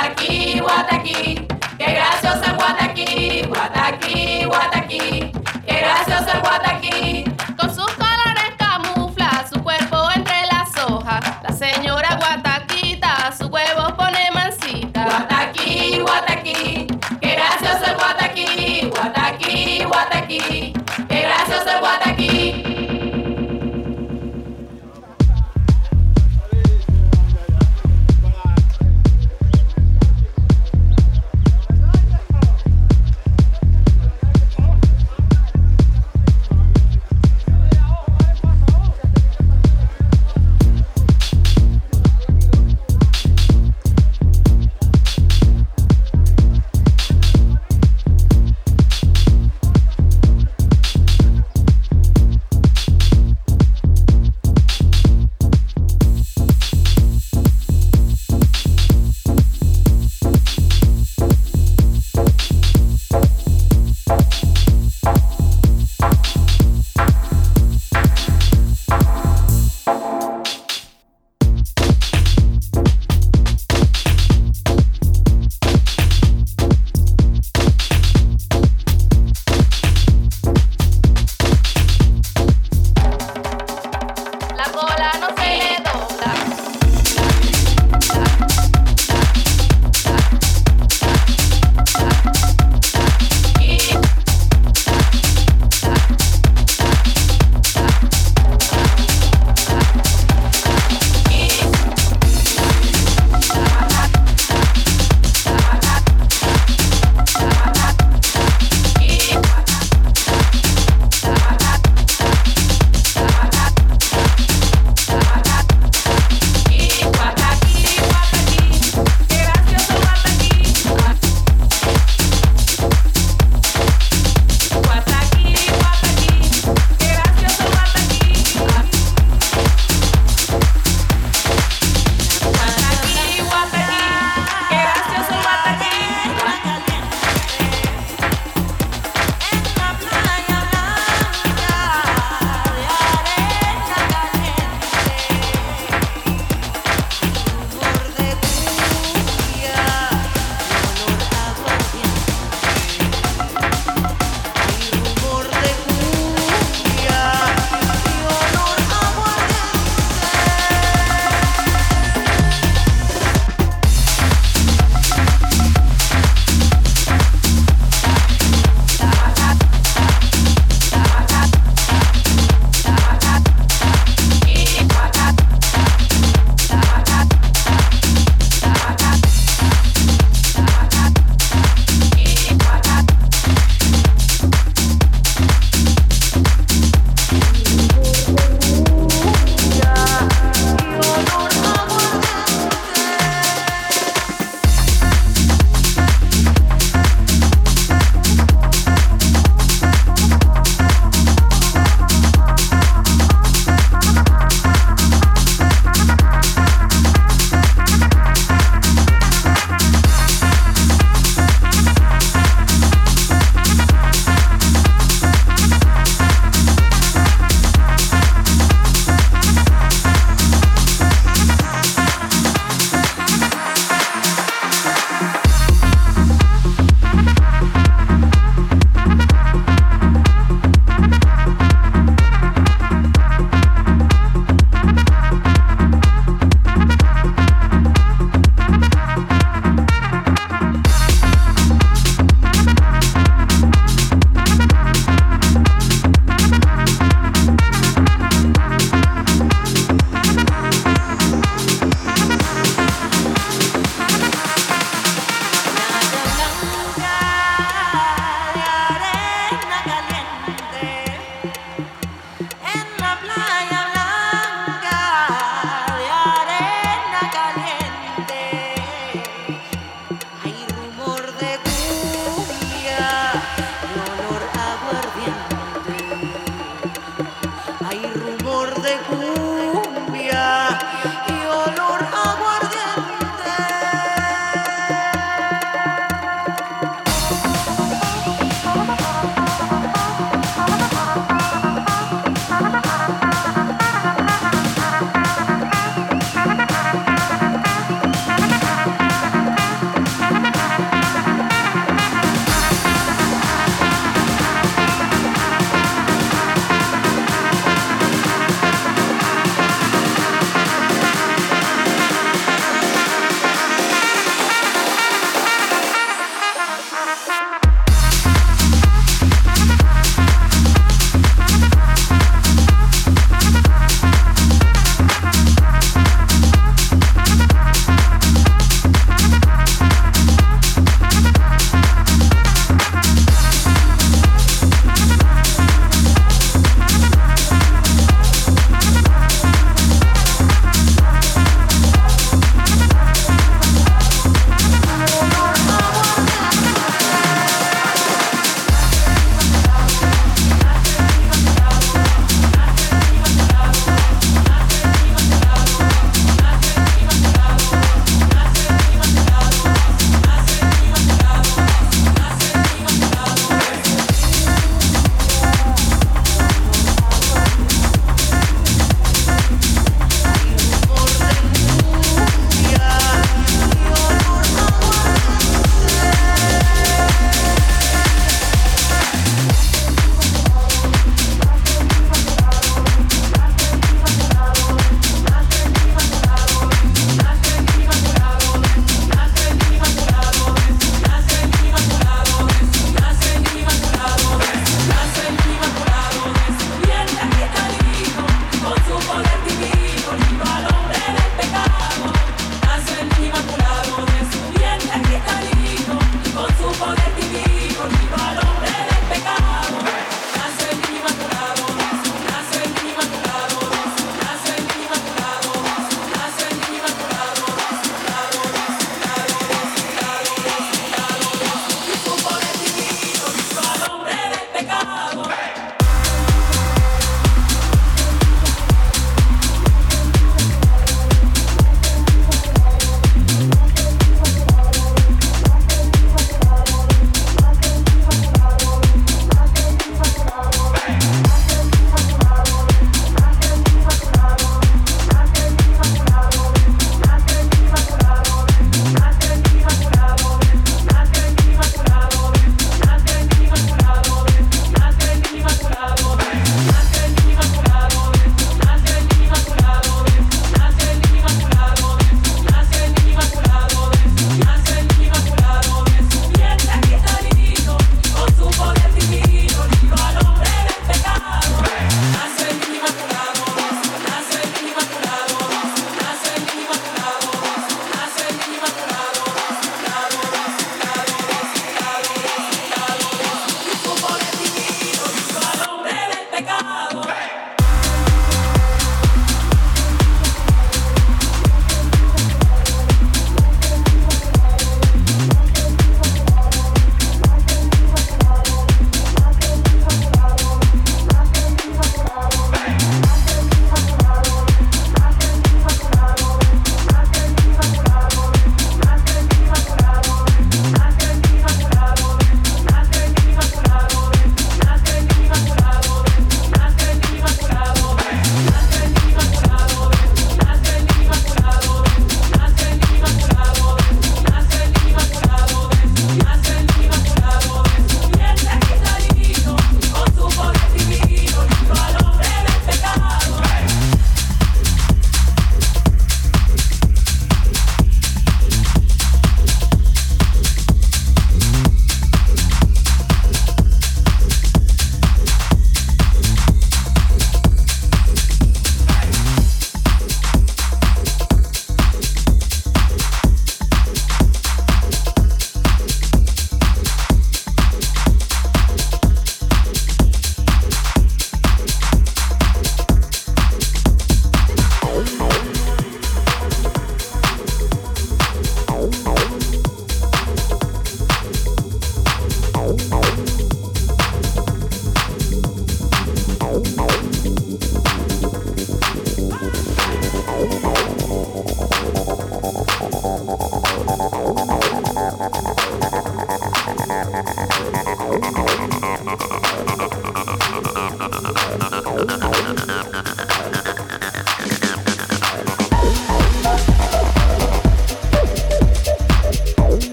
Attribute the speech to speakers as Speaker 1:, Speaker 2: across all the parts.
Speaker 1: Guataquí, guataquí, qué gracioso el guataquí, guataquí, guataquí, qué gracioso el guataquí. Con sus colores camufla su cuerpo entre las hojas. La señora guataquita su huevo pone mansita. Guataquí, guataquí, qué gracioso el guataquí, guataquí, guataquí,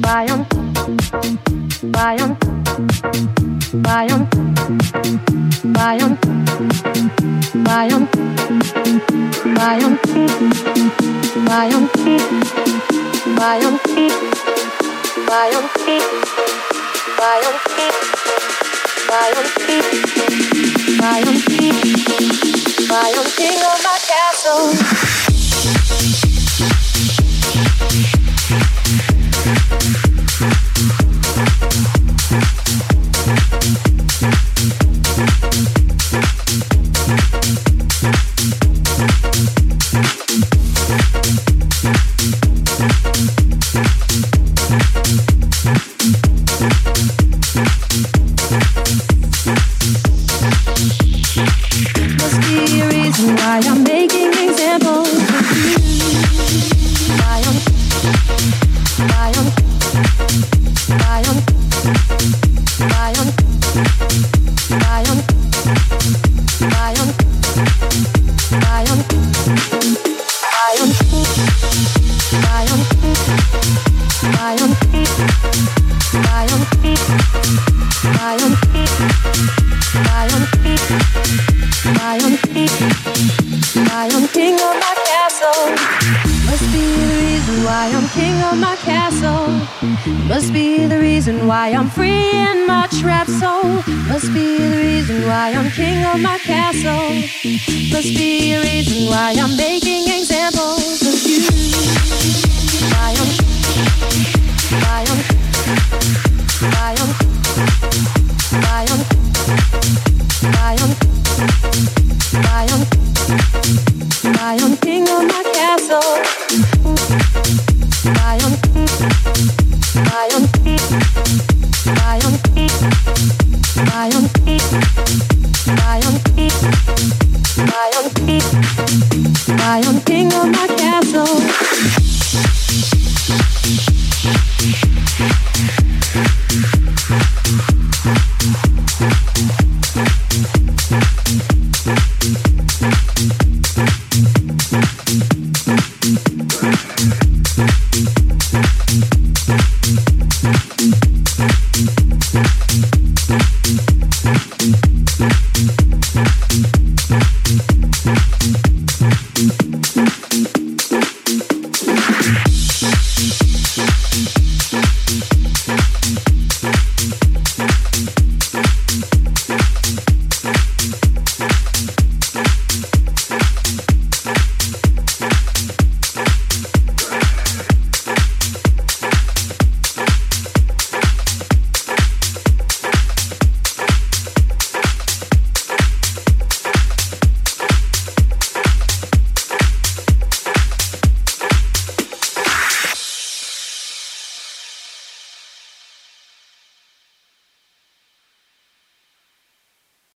Speaker 2: Bayern, Bayern, Bayern, Bayern, Bayern, Bayern, Bayern, Bayern, Bayern, Bayern, Bayern, Bayern, Bayern, King of my castle.